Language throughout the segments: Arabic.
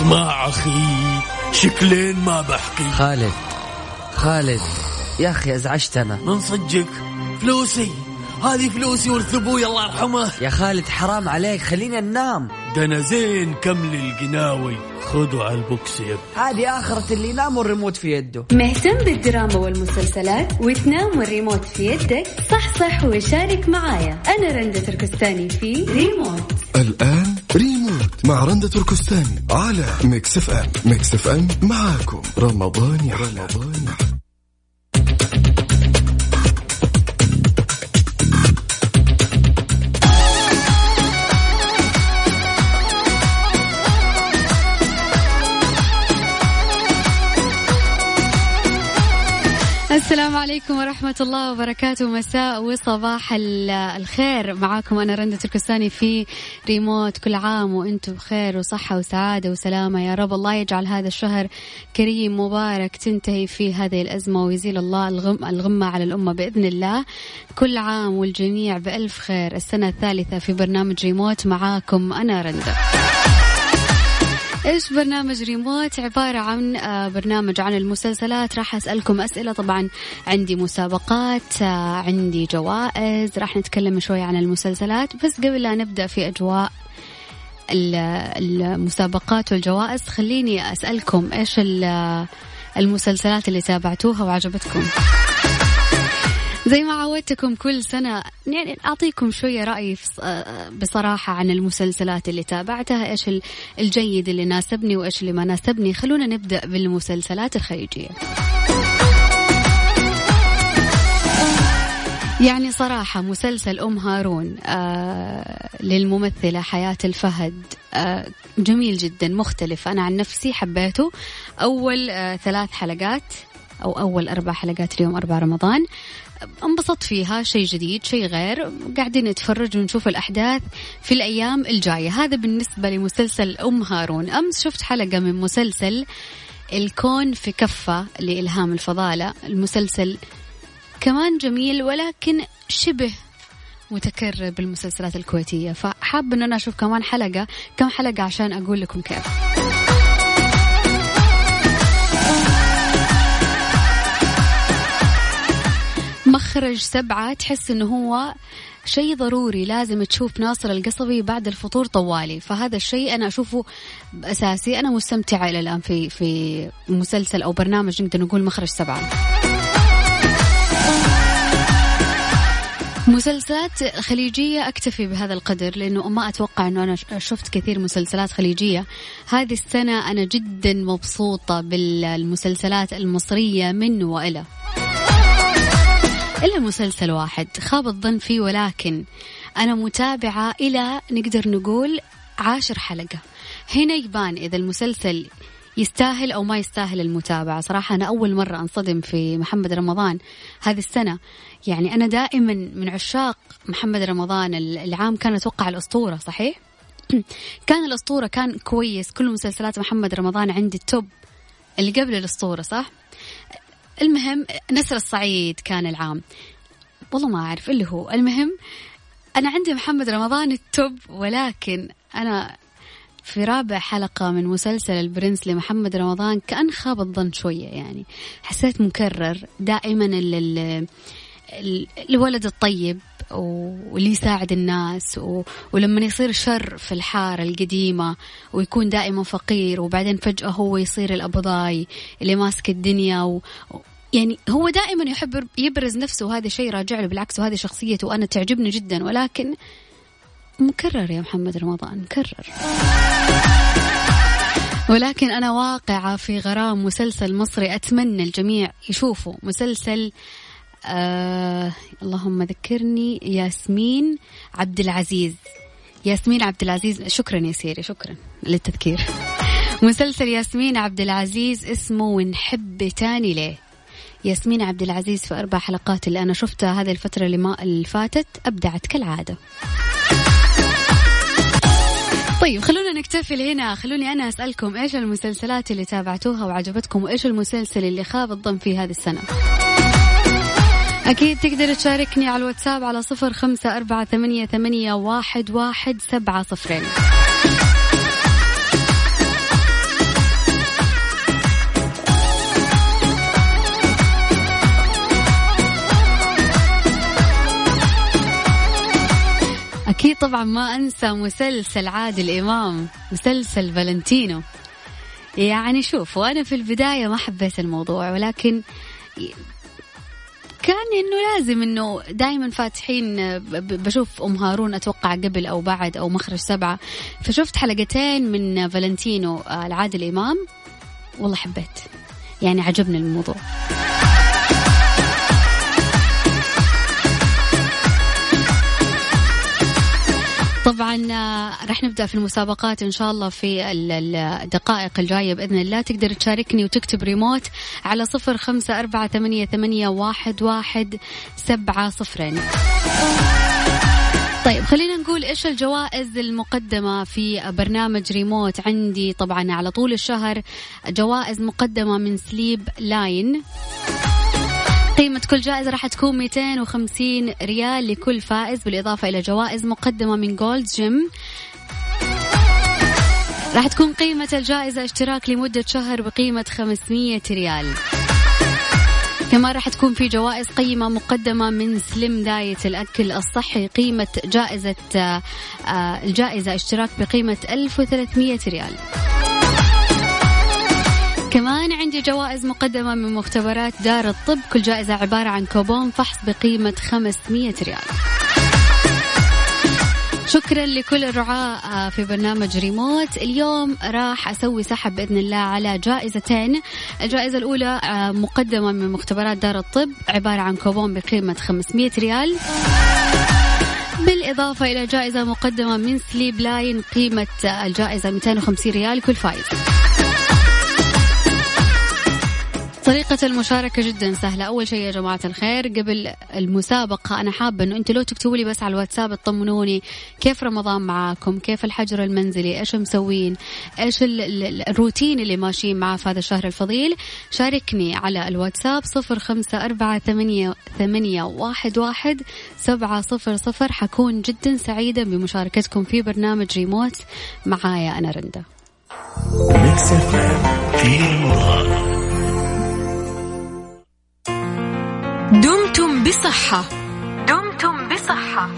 اسمع أخي شكلين ما بحكي. خالد خالد يا أخي أزعجتنا من صدقك؟ فلوسي. هذه فلوسي ورث أبوي الله يرحمه. يا خالد حرام عليك خلينا ننام. ده أنا زين كمل القناوي خذوا على ال box يب هذه آخرة اللي ينام والريموت في يده. مهتم بالدراما والمسلسلات وتنام والريموت في يدك صح صح وشارك معايا. أنا رندة تركستاني في ريموت. الآن ريموت مع رندة تركستاني على Mix FM. Mix FM معاكم. رمضان يا رمضان. يا السلام عليكم ورحمة الله وبركاته. مساء وصباح الخير. معاكم أنا رندة تركستاني في ريموت كل عام وأنتم بخير وصحة وسعادة وسلامة. يا رب الله يجعل هذا الشهر كريم مبارك تنتهي فيه هذه الأزمة ويزيل الله الغم الغمة على الأمة بإذن الله. كل عام والجميع بألف خير. السنة الثالثة في برنامج ريموت معاكم أنا رندة. إيش برنامج ريموت؟ عبارة عن آه، برنامج عن المسلسلات. راح أسألكم أسئلة. طبعا عندي مسابقات آه، عندي جوائز. راح نتكلم شوي عن المسلسلات. بس قبل لا نبدأ في أجواء المسابقات والجوائز خليني أسألكم إيش المسلسلات اللي تابعتوها وعجبتكم؟ زي ما عودتكم كل سنة يعني أعطيكم شوية رأيي بصراحة عن المسلسلات اللي تابعتها إيش الجيد اللي ناسبني وإيش اللي ما ناسبني. خلونا نبدأ بالمسلسلات الخليجية. يعني صراحة مسلسل أم هارون آه للممثلة حياة الفهد آه جميل جدا مختلف. أنا عن نفسي حبيته. أول آه ثلاث حلقات أو أول أربع حلقات اليوم أربع رمضان. انبسطت فيها شيء جديد شيء غير. قاعدين نتفرج ونشوف الأحداث في الأيام الجاية. هذا بالنسبة لمسلسل أم هارون. أمس شفت حلقة من مسلسل الكون في كفة لإلهام الفضالة. المسلسل كمان جميل ولكن شبه متكرر بالمسلسلات الكويتية. فحاب أن أنا أشوف كمان حلقة كم حلقة عشان أقول لكم كيف. مخرج سبعة تحس إنه هو شيء ضروري لازم تشوف ناصر القصبي بعد الفطور طوالي. فهذا الشيء أنا أشوفه أساسي. أنا مستمتعة إلى الآن في في مسلسل أو برنامج نقدر نقول مخرج سبعة. مسلسلات خليجية أكتفي بهذا القدر لأنه ما أتوقع أنه أنا شفت كثير مسلسلات خليجية. هذه السنة أنا جدا مبسوطة بالمسلسلات المصرية من وإلى. إلا مسلسل واحد خاب الظن فيه ولكن أنا متابعة إلى نقدر نقول عاشر حلقة. هنا يبان إذا المسلسل يستاهل أو ما يستاهل المتابعة. صراحة أنا أول مرة أنصدم في محمد رمضان هذه السنة. يعني أنا دائما من عشاق محمد رمضان العام. كان أتوقع الأسطورة صحيح؟ كان الأسطورة كان كويس. كل مسلسلات محمد رمضان عندي ال top اللي قبل الأسطورة صح؟ المهم نسر الصعيد كان العام. والله ما أعرف اللي هو. المهم أنا عندي محمد رمضان ال top ولكن أنا في رابع حلقة من مسلسل البرنس لمحمد رمضان كأن خاب الظن شوية يعني. حسيت مكرر دائما الولد الطيب واللي يساعد الناس و... ولما يصير شر في الحارة القديمة ويكون دائما فقير وبعدين فجأة هو يصير الأبضاي اللي ماسك الدنيا و... يعني هو دائما يحب يبرز نفسه وهذا شيء راجع له بالعكس وهذه شخصيته وأنا تعجبني جدا ولكن مكرر يا محمد رمضان مكرر. ولكن أنا واقعة في غرام مسلسل مصري أتمنى الجميع يشوفوا مسلسل آه اللهم ذكرني ياسمين عبد العزيز ياسمين عبد العزيز شكرا يا سيري شكرا للتذكير. مسلسل ياسمين عبد العزيز اسمه ونحب تاني ليه ياسمين عبد العزيز في أربع حلقات اللي أنا شفتها هذه الفترة اللي ما اللي فاتت أبدعت كالعادة. طيب خلونا نكتفي هنا. خلوني أنا أسألكم إيش المسلسلات اللي تابعتوها وعجبتكم وإيش المسلسل اللي خاب الظن فيه هذه السنة؟ أكيد تقدر تشاركني على الواتساب على صفر خمسة أربعة ثمانية, ثمانية واحد, واحد سبعة صفرين. أكيد طبعا ما أنسى مسلسل عادل إمام مسلسل فالنتينو. يعني شوف وأنا في البداية ما حبيت الموضوع ولكن كان إنه لازم إنه دائما فاتحين بشوف أم هارون أتوقع قبل أو بعد أو مخرج سبعة. فشفت حلقتين من فالنتينو آه، العادل إمام. والله حبيت. يعني عجبني الموضوع. طبعا آه، راح نبدأ في المسابقات إن شاء الله في الدقائق الجاية بإذن الله. تقدر تشاركني وتكتب ريموت على صفر خمسة أربعة ثمانية, ثمانية واحد, واحد سبعة صفرين. طيب خلينا نقول إيش الجوائز المقدمة في برنامج ريموت عندي طبعا على طول الشهر. جوائز مقدمة من سليب لاين. قيمة كل جائزة راح تكون 250 ريال لكل فائز بالإضافة إلى جوائز مقدمة من جولد جيم راح تكون قيمة الجائزة اشتراك لمدة شهر بقيمة 500 ريال. كمان راح تكون في جوائز قيمة مقدمة من سليم دايت الأكل الصحي. قيمة جائزة آه، الجائزة اشتراك بقيمة 1300 ريال. عندي جوائز مقدمة من مختبرات دار الطب. كل جائزة عبارة عن كوبون فحص بقيمة 500 ريال. شكرا لكل الرعاة آه، في برنامج ريموت. اليوم راح أسوي سحب بإذن الله على جائزتين. الجائزة الأولى آه، مقدمة من مختبرات دار الطب عبارة عن كوبون بقيمة 500 ريال. بالإضافة إلى جائزة مقدمة من سليب لاين قيمة الجائزة 250 ريال. كل فائز طريقة المشاركة جدا سهلة. أول شيء يا جماعة الخير قبل المسابقة أنا حابة أنه أنتوا لو تكتبوا لي بس على الواتساب تطمنوني كيف رمضان معاكم كيف الحجر المنزلي إيش مسوين إيش الروتين اللي ماشيين معاه في هذا الشهر الفضيل. شاركني على الواتساب صفر خمسة أربعة ثمانية, ثمانية واحد, واحد سبعة صفر صفر. حكون جدا سعيدة بمشاركتكم في برنامج ريموت. معايا أنا رندا. في رمضان. دمتم بصحة. دمتم بصحة.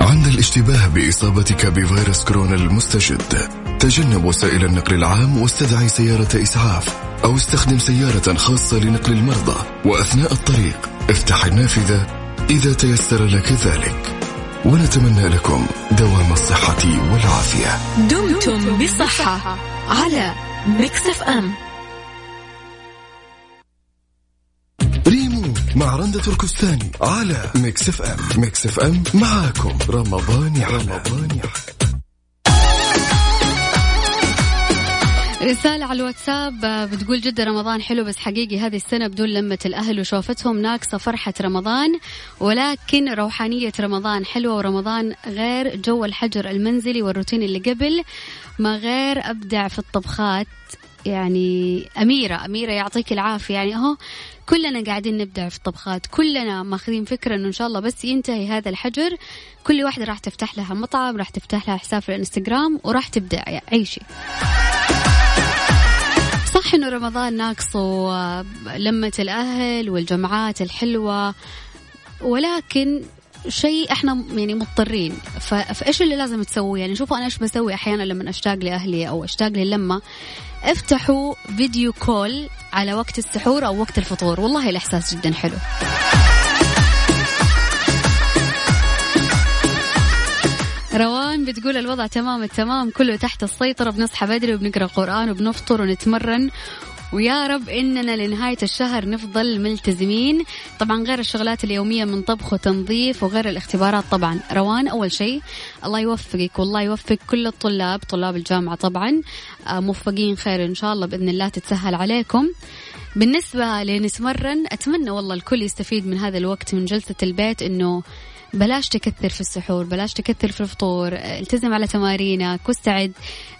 عند الاشتباه بإصابتك بفيروس كورونا المستجد تجنب وسائل النقل العام واستدعي سيارة إسعاف أو استخدم سيارة خاصة لنقل المرضى وأثناء الطريق. افتح النافذة إذا تيسر لك ذلك. ونتمنى لكم دوام الصحة والعافية. دمتم بصحة. على ميكس اف ام. مع رندة تركستاني على ميكس اف ام. ميكس اف ام معاكم. رمضان يا رمضان يا رسالة على الواتساب آه، بتقول جدا رمضان حلو بس حقيقي هذه السنة بدون لمة الأهل وشوفتهم ناقصة فرحة رمضان ولكن روحانية رمضان حلوة ورمضان غير جو الحجر المنزلي والروتين اللي قبل ما غير أبدع في الطبخات. يعني أميرة أميرة يعطيك العافية. يعني أهو كلنا قاعدين نبدع في الطبخات كلنا ماخذين فكرة أنه إن شاء الله بس ينتهي هذا الحجر. كل واحدة راح تفتح لها مطعم راح تفتح لها حساب في الإنستغرام وراح تبدع يعني عيشي صح إنه رمضان ناقصه لمة الأهل والجمعات الحلوة ولكن شيء إحنا يعني مضطرين. فإيش اللي لازم تسويه؟ يعني شوفوا أنا إيش بسوي أحيانا لما أشتاق لأهلي أو أشتاق للمة. افتحوا فيديو كول على وقت السحور أو وقت الفطور. والله الإحساس جدا حلو. روان بتقول الوضع تمام التمام كله تحت السيطرة بنصحى بدري وبنقرأ قرآن وبنفطر ونتمرن ويا رب إننا لنهاية الشهر نفضل ملتزمين. طبعا غير الشغلات اليومية من طبخ وتنظيف وغير الاختبارات طبعا. روان أول شيء الله يوفقك والله يوفق كل الطلاب طلاب الجامعة طبعا. آه، موفقين خير إن شاء الله بإذن الله تتسهل عليكم. بالنسبة لنتمرن أتمنى والله الكل يستفيد من هذا الوقت من جلسة البيت إنه بلاش تكثر في السحور بلاش تكثر في الفطور التزم على تمارينك واستعد.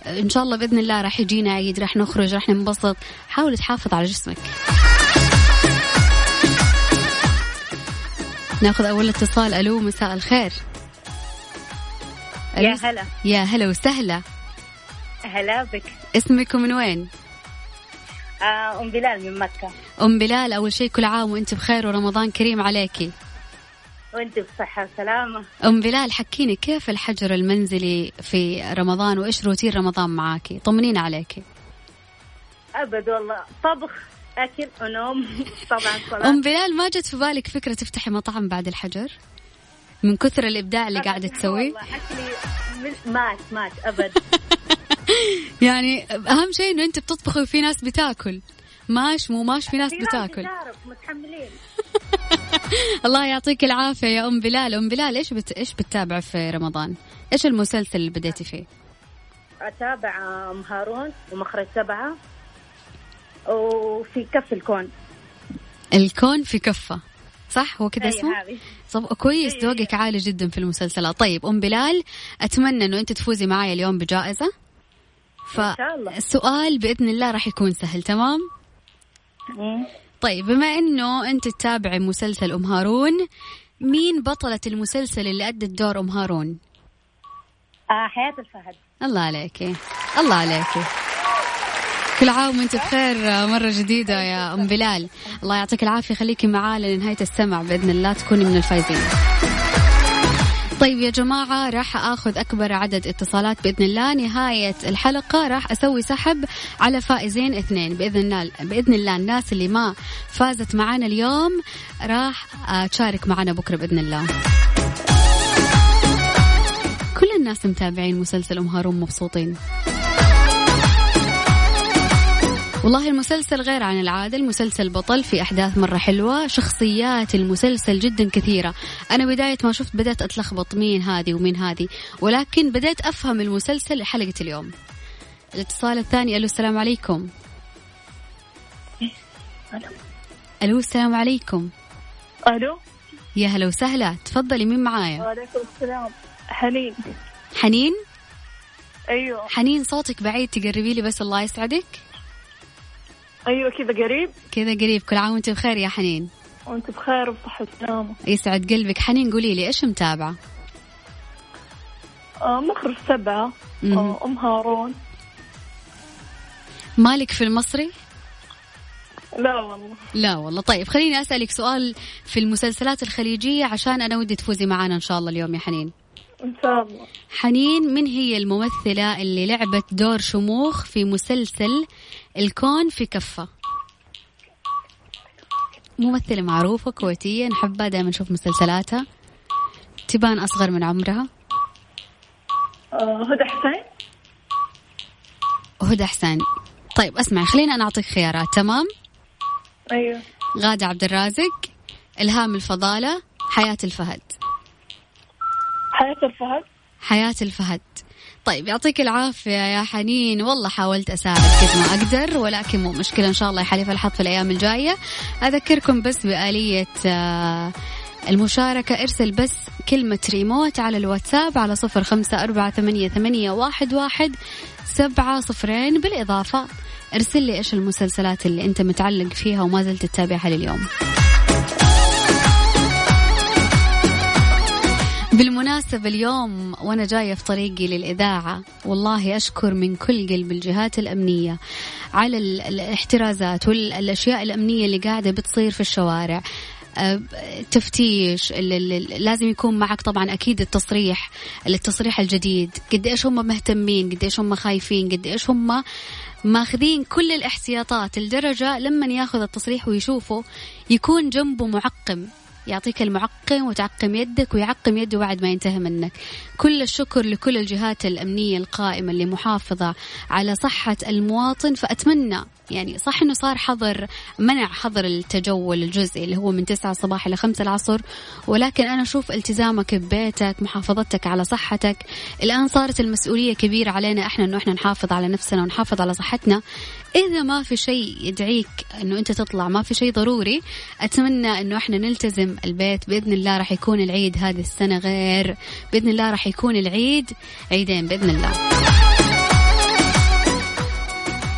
إن شاء الله بإذن الله راح يجينا عيد راح نخرج راح ننبسط. حاول تحافظ على جسمك. ناخذ أول اتصال. ألو مساء الخير. يا هلا. يا هلا وسهلا. هلا بك. اسمك من وين؟ آه أم بلال من مكة. أم بلال أول شيء كل عام وأنت بخير ورمضان كريم عليكي. وانت بصحة وسلامة. أم بلال حكيني كيف الحجر المنزلي في رمضان وإيش روتين رمضان معاكي؟ طمنينا عليكي أبد والله. طبخ أكل ونوم طبعا صلاة. أم بلال ما جت في بالك فكرة تفتحي مطعم بعد الحجر؟ من كثر الإبداع اللي قاعدة تسويه؟ والله. أكلي من- مات مات أبد. يعني أهم شيء إنه أنت بتطبخي وفي ناس بتاكل. ماش مو ماش في ناس بتاكل. متحملين. الله يعطيك العافية يا أم بلال. أم بلال إيش بت... إيش بتتابع في رمضان؟ إيش المسلسل اللي بديتي فيه؟ أتابع أم هارون ومخرج سبعة وفي كف الكون. الكون في كفة صح؟ هو كذا اسمه؟ طب كويس. ذوقك عالي جدا في المسلسلات. طيب أم بلال أتمنى إنه أنت تفوزي معايا اليوم بجائزة. فالسؤال بإذن الله راح يكون سهل تمام؟ مم. طيب بما إنه أنت تتابعي مسلسل أم هارون مين بطلة المسلسل اللي أدت دور أم هارون؟ آه حياة الفهد. الله عليكي الله عليكي كل عام وأنت بخير مرة جديدة يا أم بلال. الله يعطيك العافية خليكي معانا لنهاية السمع. بإذن الله تكوني من الفايزين. طيب يا جماعة راح أخذ أكبر عدد اتصالات بإذن الله. نهاية الحلقة راح أسوي سحب على فائزين اثنين. بإذن الله بإذن الله الناس اللي ما فازت معنا اليوم راح تشارك معنا بكرة بإذن الله. كل الناس متابعين مسلسل أم هارون مبسوطين. والله المسلسل غير عن العادة المسلسل بطل في أحداث مرة حلوة شخصيات المسلسل جدا كثيرة. أنا بداية ما شفت بدأت أتلخبط مين هذه ومين هذه ولكن بدأت أفهم المسلسل حلقة اليوم. الاتصال الثاني ألو السلام عليكم. ألو السلام عليكم. ألو. يا هلا وسهلا تفضلي مين معايا؟ وعليكم السلام. حنين. حنين؟ أيوه. حنين صوتك بعيد تقربي لي بس الله يسعدك. أيوه كذا قريب. كذا قريب. كل عام وأنت بخير يا حنين. وأنت بخير وبصحة وسلامة. يسعد قلبك. حنين قولي لي إيش متابعة؟ آه مخرج سبعة. آه أم هارون. مالك في المصري؟ لا والله. لا والله. طيب خليني أسألك سؤال في المسلسلات الخليجية عشان أنا ودي تفوزي معانا إن شاء الله اليوم يا حنين. إن شاء الله. حنين من هي الممثلة اللي لعبت دور شموخ في مسلسل الكون في كفة. ممثلة معروفة كويتية نحبها دائما نشوف مسلسلاتها. تبان أصغر من عمرها. آه هدى حسين. هدى حسين. طيب اسمعي خلينا أنا أعطيك خيارات. تمام؟ أيوه. غادة عبد الرازق إلهام الفضالة حياة الفهد. حياة الفهد. حياة الفهد. طيب يعطيك العافية يا حنين. والله حاولت أساعد قد ما أقدر ولكن مو مشكلة. إن شاء الله يحلف الحظ في الأيام الجاية. أذكركم بس بآلية آه، المشاركة. ارسل بس كلمة ريموت على الواتساب على صفر خمسة أربعة ثمانية, ثمانية واحد, واحد سبعة صفرين. بالإضافة ارسل لي إيش المسلسلات اللي أنت متعلق فيها وما زلت تتابعها لليوم. بالمناسبة اليوم وأنا جاية في طريقي للإذاعة والله أشكر من كل قلب الجهات الأمنية على ال- الاحترازات والأشياء الأمنية اللي قاعدة بتصير في الشوارع. أه، تفتيش لازم يكون معك طبعا أكيد التصريح التصريح الجديد. قد إيش هم مهتمين قد إيش هم خايفين قد إيش هم ماخذين كل الاحتياطات لدرجة لما ياخذ التصريح ويشوفه يكون جنبه معقم. يعطيك المعقم وتعقم يدك ويعقم يده بعد ما ينتهي منك. كل الشكر لكل الجهات الأمنية القائمة اللي محافظة على صحة المواطن فأتمنى يعني صح إنه صار حظر منع حظر التجول الجزئي اللي هو من 9 الصباح إلى 5 العصر. ولكن أنا أشوف التزامك ببيتك محافظتك على صحتك. الآن صارت المسؤولية كبيرة علينا إحنا إنه إحنا نحافظ على نفسنا ونحافظ على صحتنا. إذا ما في شيء يدعيك إنه أنت تطلع ما في شيء ضروري أتمنى إنه إحنا نلتزم البيت. بإذن الله راح يكون العيد هذه السنة غير. بإذن الله راح يكون العيد عيدين بإذن الله.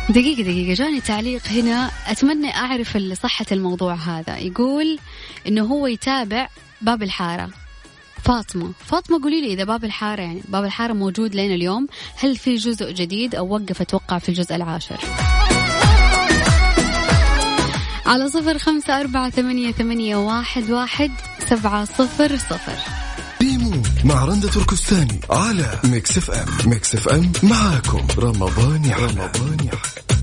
دقيقة دقيقة جاني تعليق هنا. أتمنى أعرف صحة الموضوع هذا. يقول إنه هو يتابع باب الحارة. فاطمة. فاطمة قولي لي إذا باب الحارة يعني باب الحارة موجود لين اليوم هل في جزء جديد أو وقف أتوقع في الجزء العاشر؟ على صفر خمسة أربعة ثمانية, ثمانية واحد, واحد سبعة صفر صفر. مع رندة تركستاني على ميكس إف إم. ميكس إف إم معاكم. رمضان يحلى. رمضان يحلى.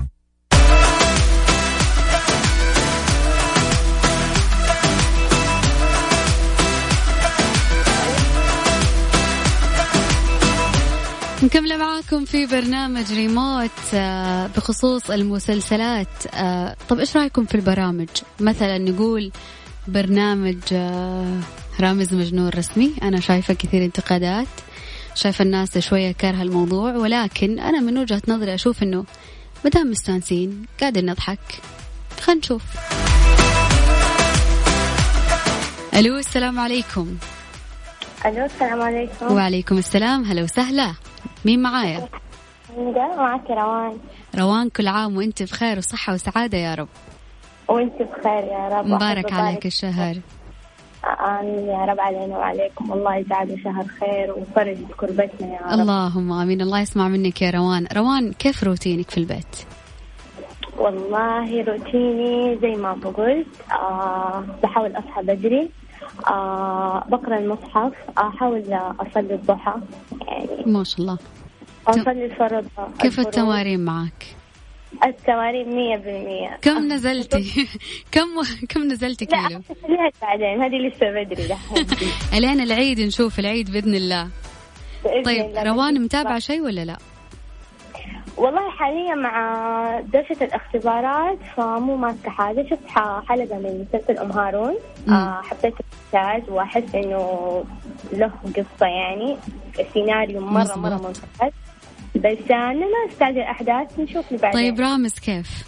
مكملة معاكم في برنامج ريموت آه، بخصوص المسلسلات. آه، طب إيش رأيكم في البرامج؟ مثلا نقول برنامج آه، رامز مجنون رسمي. أنا شايفة كثير انتقادات شايفة الناس شوية كارهة الموضوع ولكن أنا من وجهة نظري أشوف إنه مدام مستانسين قاعدين نضحك. خلينا نشوف. ألو السلام عليكم. ألو السلام عليكم. وعليكم السلام. هلا وسهلا. مين معايا؟ معك روان. روان كل عام وأنت بخير وصحة وسعادة يا رب. وأنت بخير يا رب. مبارك عليك الشهر. آمين يا رب. علينا وعليكم. الله يجعله شهر خير وفرج كربتنا يا رب. اللهم آمين. الله يسمع منك يا روان. روان كيف روتينك في البيت؟ والله روتيني زي ما بقولت آه بحاول أصحى بدري آه بقرأ المصحف أحاول أصلي الضحى. يعني ما شاء الله. أصلي الفرض كيف. التمارين معك؟ التمارين مية بالمية. كم نزلتي؟ كم كم نزلتي لا كيلو؟ خليها بعدين هذه لسه بدري. الين العيد نشوف العيد بإذن الله. بإذن طيب الله. روان متابعة شيء ولا لا؟ والله حاليا مع درجة الاختبارات فمو ماسكة حاجة. شفت حلقة من مسلسل أم هارون. آه حبيت المونتاج وأحس إنه له قصة يعني السيناريو مرة. مرة ممتاز. بس أنا ما استعجل أحداث نشوف اللي بعدين. طيب رامز كيف؟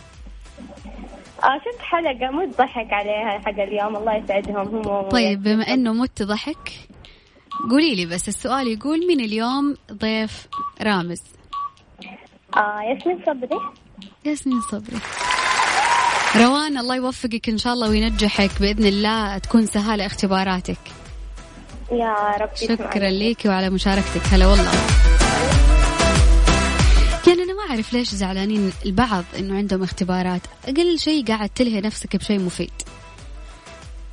آه شفت حلقة مو ضحك عليها حق اليوم الله يسعدهم هم طيب بما إنه مت ضحك قولي لي بس السؤال يقول مين اليوم ضيف رامز؟ آه ياسمين صبري. ياسمين صبري. روان الله يوفقك إن شاء الله وينجحك بإذن الله تكون سهالة اختباراتك. يا رب شكرا ليك وعلى مشاركتك. هلا والله. أعرف ليش زعلانين البعض إنه عندهم اختبارات. أقل شيء قاعد تلهي نفسك بشيء مفيد.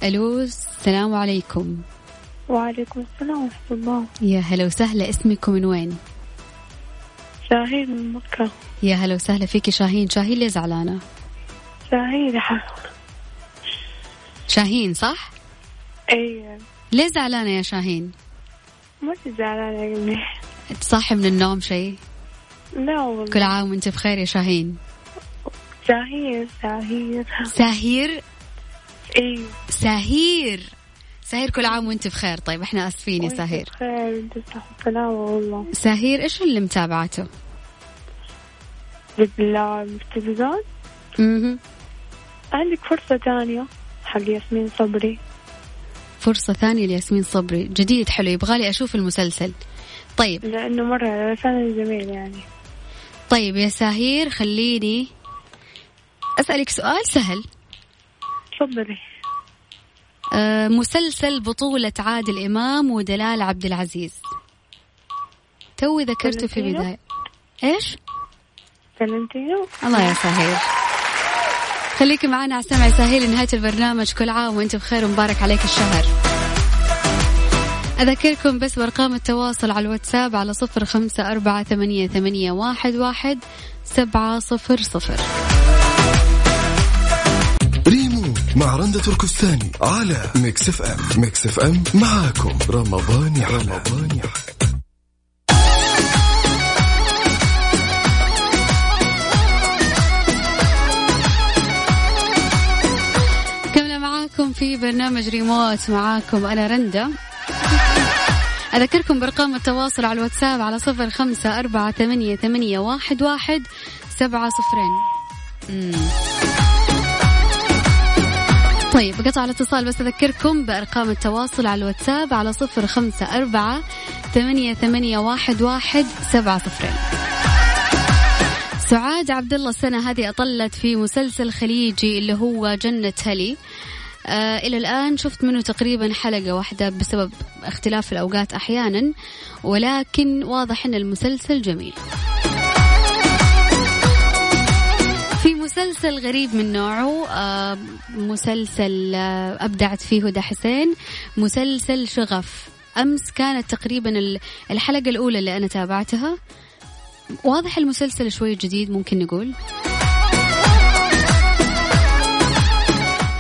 ألو السلام عليكم. وعليكم السلام ورحمة الله. يا هلا وسهلا اسمك من وين؟ شاهين من مكة. يا هلا وسهلا فيكي شاهين. شاهين ليه زعلانة؟ شاهين شاهين صح؟ اي ليه زعلانة يا شاهين؟ ما زعلانة يا تصحي من النوم شيء. لا والله. كل عام وانت بخير يا شاهين. شاهين شاهين ساهير إي. ساهير ساهير كل عام وانت بخير. طيب إحنا آسفين يا ساهير خير انت صح سلامة والله. ساهير إيش اللي متابعته؟ بالتلفزيون مهم. عندك فرصة ثانية حق ياسمين صبري. فرصة ثانية لياسمين صبري. جديد حلو. يبغالي أشوف المسلسل. طيب. لأنه مرة فعلا جميل يعني. طيب يا ساهير خليني أسألك سؤال سهل. تفضلي. آه مسلسل بطولة عادل إمام ودلال عبد العزيز. توي ذكرته في؟ بداية. إيش؟ فالنتينو الله يا سهير. خليكي معنا على السمع سهيل لنهاية البرنامج. كل عام وأنت بخير ومبارك عليك الشهر. أذكركم بس بأرقام التواصل على الواتساب على صفر خمسة أربعة ثمانية, ثمانية واحد, واحد سبعة صفر صفر. ريموت مع رندة تركستاني على ميكس اف ام. ميكس اف ام معاكم. رمضان يحلى رمضان يحلى في برنامج ريموت. معاكم أنا رندة أذكركم بأرقام التواصل على الواتساب على صفر خمسة أربعة ثمانية, ثمانية واحد, واحد سبعة صفرين. طيب قطع الاتصال بس أذكركم بأرقام التواصل على الواتساب على صفر خمسة أربعة ثمانية, ثمانية واحد, واحد سبعة صفرين سعاد عبد الله السنة هذه أطلت في مسلسل خليجي اللي هو جنة هلي آه إلى الآن شفت منه تقريبا حلقة واحدة بسبب اختلاف الأوقات أحيانا ولكن واضح أن المسلسل جميل. في مسلسل غريب من نوعه آه مسلسل آه أبدعت فيه هدى حسين مسلسل شغف. أمس كانت تقريبا الحلقة الأولى اللي أنا تابعتها. واضح المسلسل شوي جديد ممكن نقول.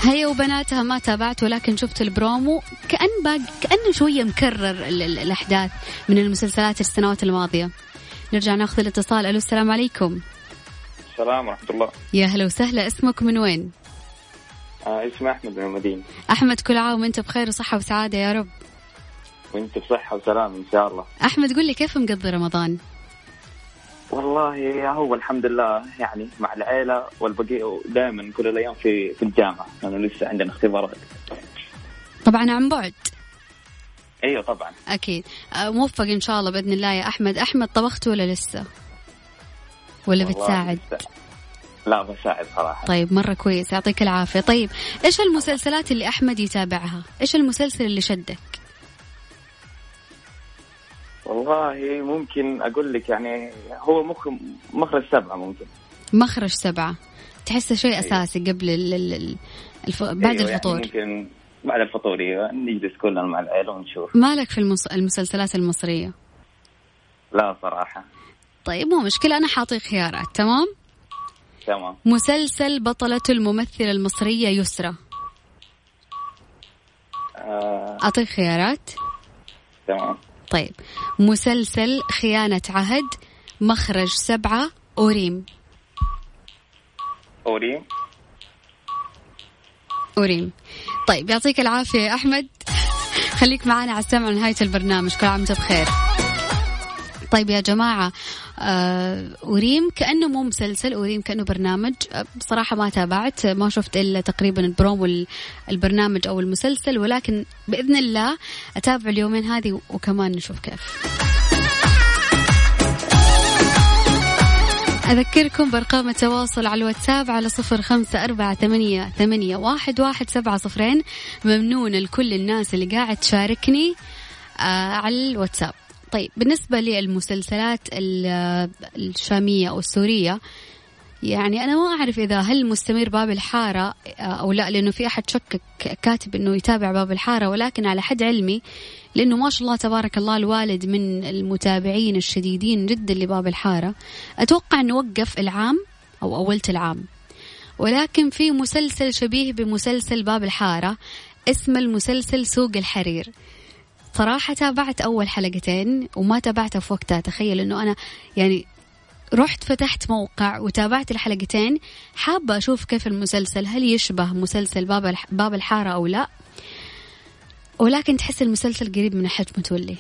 هي وبناتها ما تابعت ولكن شفت البرومو. كأن باق كأنه شوية مكرر الأحداث من المسلسلات السنوات الماضية. نرجع ناخذ الاتصال. ألو السلام عليكم. السلام ورحمة الله. يا هلا وسهلا. اسمك من وين؟ آه اسمي أحمد من المدينة أحمد كل عام وأنت بخير وصحة وسعادة يا رب. وأنت بصحة وسلام إن شاء الله. أحمد قل لي كيف مقضي رمضان؟ والله هو الحمد لله يعني مع العيلة والبقية دائما كل الأيام في في الجامعة. لأنه لسه عندنا اختبارات طبعا عن بعد؟ أيوه طبعا. أكيد. آه، موفق إن شاء الله بإذن الله يا أحمد. أحمد طبخت ولا لسه؟ ولا بتساعد؟ لسه. لا بساعد صراحة. طيب مرة كويس. يعطيك العافية. طيب إيش المسلسلات اللي أحمد يتابعها؟ إيش المسلسل اللي شدك؟ والله ممكن أقول لك يعني هو مخ مخرج سبعة ممكن. مخرج سبعة. تحسه شيء أيوه. أساسي قبل ال ال الف... بعد أيوة الفطور. يعني ممكن بعد الفطور أيوه نجلس كلنا مع العيلة ونشوف. مالك في المس... المسلسلات المصرية؟ لا صراحة. طيب مو مشكلة أنا حاطيك خيارات تمام؟ تمام. مسلسل بطلة الممثلة المصرية يسرى. آه... أعطيك خيارات؟ تمام. طيب. مسلسل خيانة عهد مخرج سبعة أوريم. أوريم. أوريم. طيب يعطيك العافية يا أحمد. خليك معنا على السمع نهاية البرنامج. كل عام وأنت بخير. طيب يا جماعة أوريم كأنه مو مسلسل أوريم كأنه برنامج. آه بصراحة ما تابعت ما شفت إلا تقريبا البرومو البرنامج أو المسلسل ولكن بإذن الله أتابع اليومين هذه وكمان نشوف كيف. أذكركم بأرقام التواصل على الواتساب على صفر خمسة أربعة ثمانية, ثمانية واحد, واحد سبعة صفرين. ممنون لكل الناس اللي قاعد تشاركني آه على الواتساب. طيب بالنسبة للمسلسلات الشامية أو السورية يعني أنا ما أعرف إذا هل مستمر باب الحارة آه، أو لا لأنه في أحد شكك كاتب أنه يتابع باب الحارة ولكن على حد علمي لأنه ما شاء الله تبارك الله الوالد من المتابعين الشديدين جدا لباب الحارة. أتوقع أنه وقف العام أو أولت العام. ولكن في مسلسل شبيه بمسلسل باب الحارة اسم المسلسل سوق الحرير. صراحة تابعت أول حلقتين وما تابعتها في وقتها. تخيل أنه أنا يعني رحت فتحت موقع وتابعت الحلقتين حابة أشوف كيف المسلسل هل يشبه مسلسل باب باب الحارة أو لا؟ ولكن تحس المسلسل قريب من حج متولي.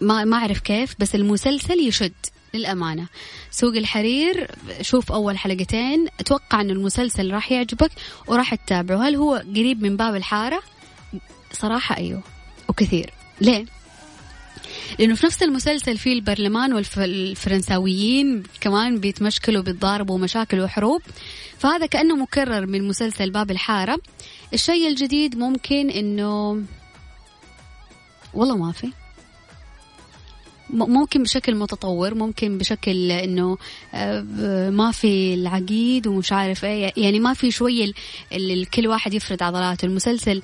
ما ما أعرف كيف بس المسلسل يشد للأمانة. سوق الحرير شوف أول حلقتين أتوقع أن المسلسل راح يعجبك وراح تتابعه. هل هو قريب من باب الحارة؟ صراحة أيوه وكثير. ليه؟ لأنه في نفس المسلسل في البرلمان والفرنساويين كمان بيتمشكلوا بيتضاربوا مشاكل وحروب فهذا كأنه مكرر من مسلسل باب الحارة. الشيء الجديد ممكن إنه والله ما في. ممكن بشكل متطور ممكن بشكل إنه آه، ما في العقيد ومش عارف إيه يعني ما في شوية كل واحد يفرد عضلاته. المسلسل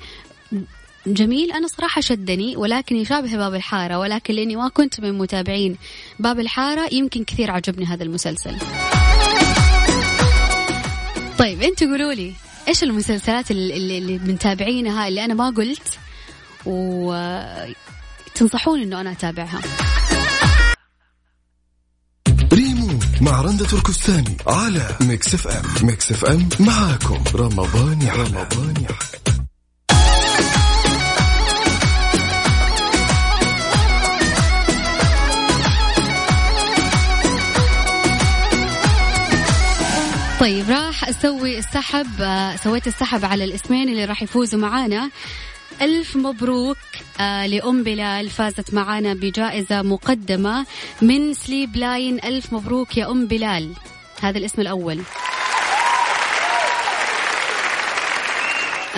جميل. أنا صراحة شدني ولكن يشابه باب الحارة ولكن لأني ما كنت من متابعين باب الحارة يمكن كثير عجبني هذا المسلسل. طيب أنتوا قولوا لي إيش المسلسلات اللي, اللي متابعينها اللي أنا ما قلت؟ وتنصحوني إنه أنا أتابعها. ريموت مع رندة تركستاني على ميكس إف إم. ميكس إف إم معاكم. رمضان رمضان يحلى. طيب راح أسوي السحب آه، سويت السحب على الاسمين اللي راح يفوزوا معانا. ألف مبروك آه لأم بلال فازت معانا بجائزة مقدمة من سليب لاين ألف مبروك يا أم بلال. هذا الاسم الأول.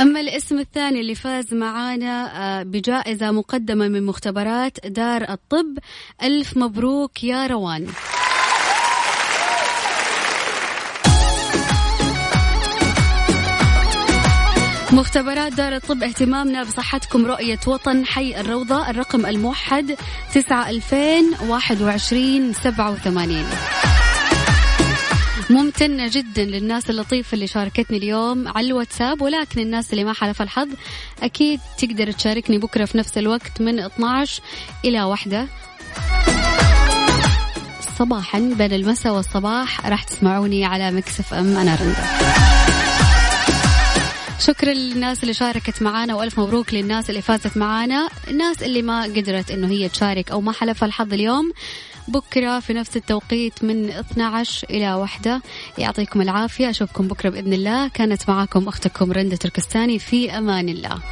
أما الاسم الثاني اللي فاز معانا آه، بجائزة مقدمة من مختبرات دار الطب. ألف مبروك يا روان. مختبرات دار الطب اهتمامنا بصحتكم رؤية وطن حي الروضة الرقم الموحد تسعة ألفين واحد وعشرين سبعة وثمانين. ممتنة جدا للناس اللطيفة اللي شاركتني اليوم على الواتساب ولكن الناس اللي ما حلف الحظ أكيد تقدر تشاركني بكرة في نفس الوقت من 12 إلى واحدة. صباحا بين المساء والصباح راح تسمعوني على مكسف أم أنا رندا. شكرا للناس اللي شاركت معانا وألف مبروك للناس اللي فازت معانا. الناس اللي ما قدرت إنه هي تشارك أو ما حلف الحظ اليوم بكرة في نفس التوقيت من 12 إلى واحدة يعطيكم العافية أشوفكم بكرة بإذن الله. كانت معاكم أختكم رندة تركستاني في أمان الله.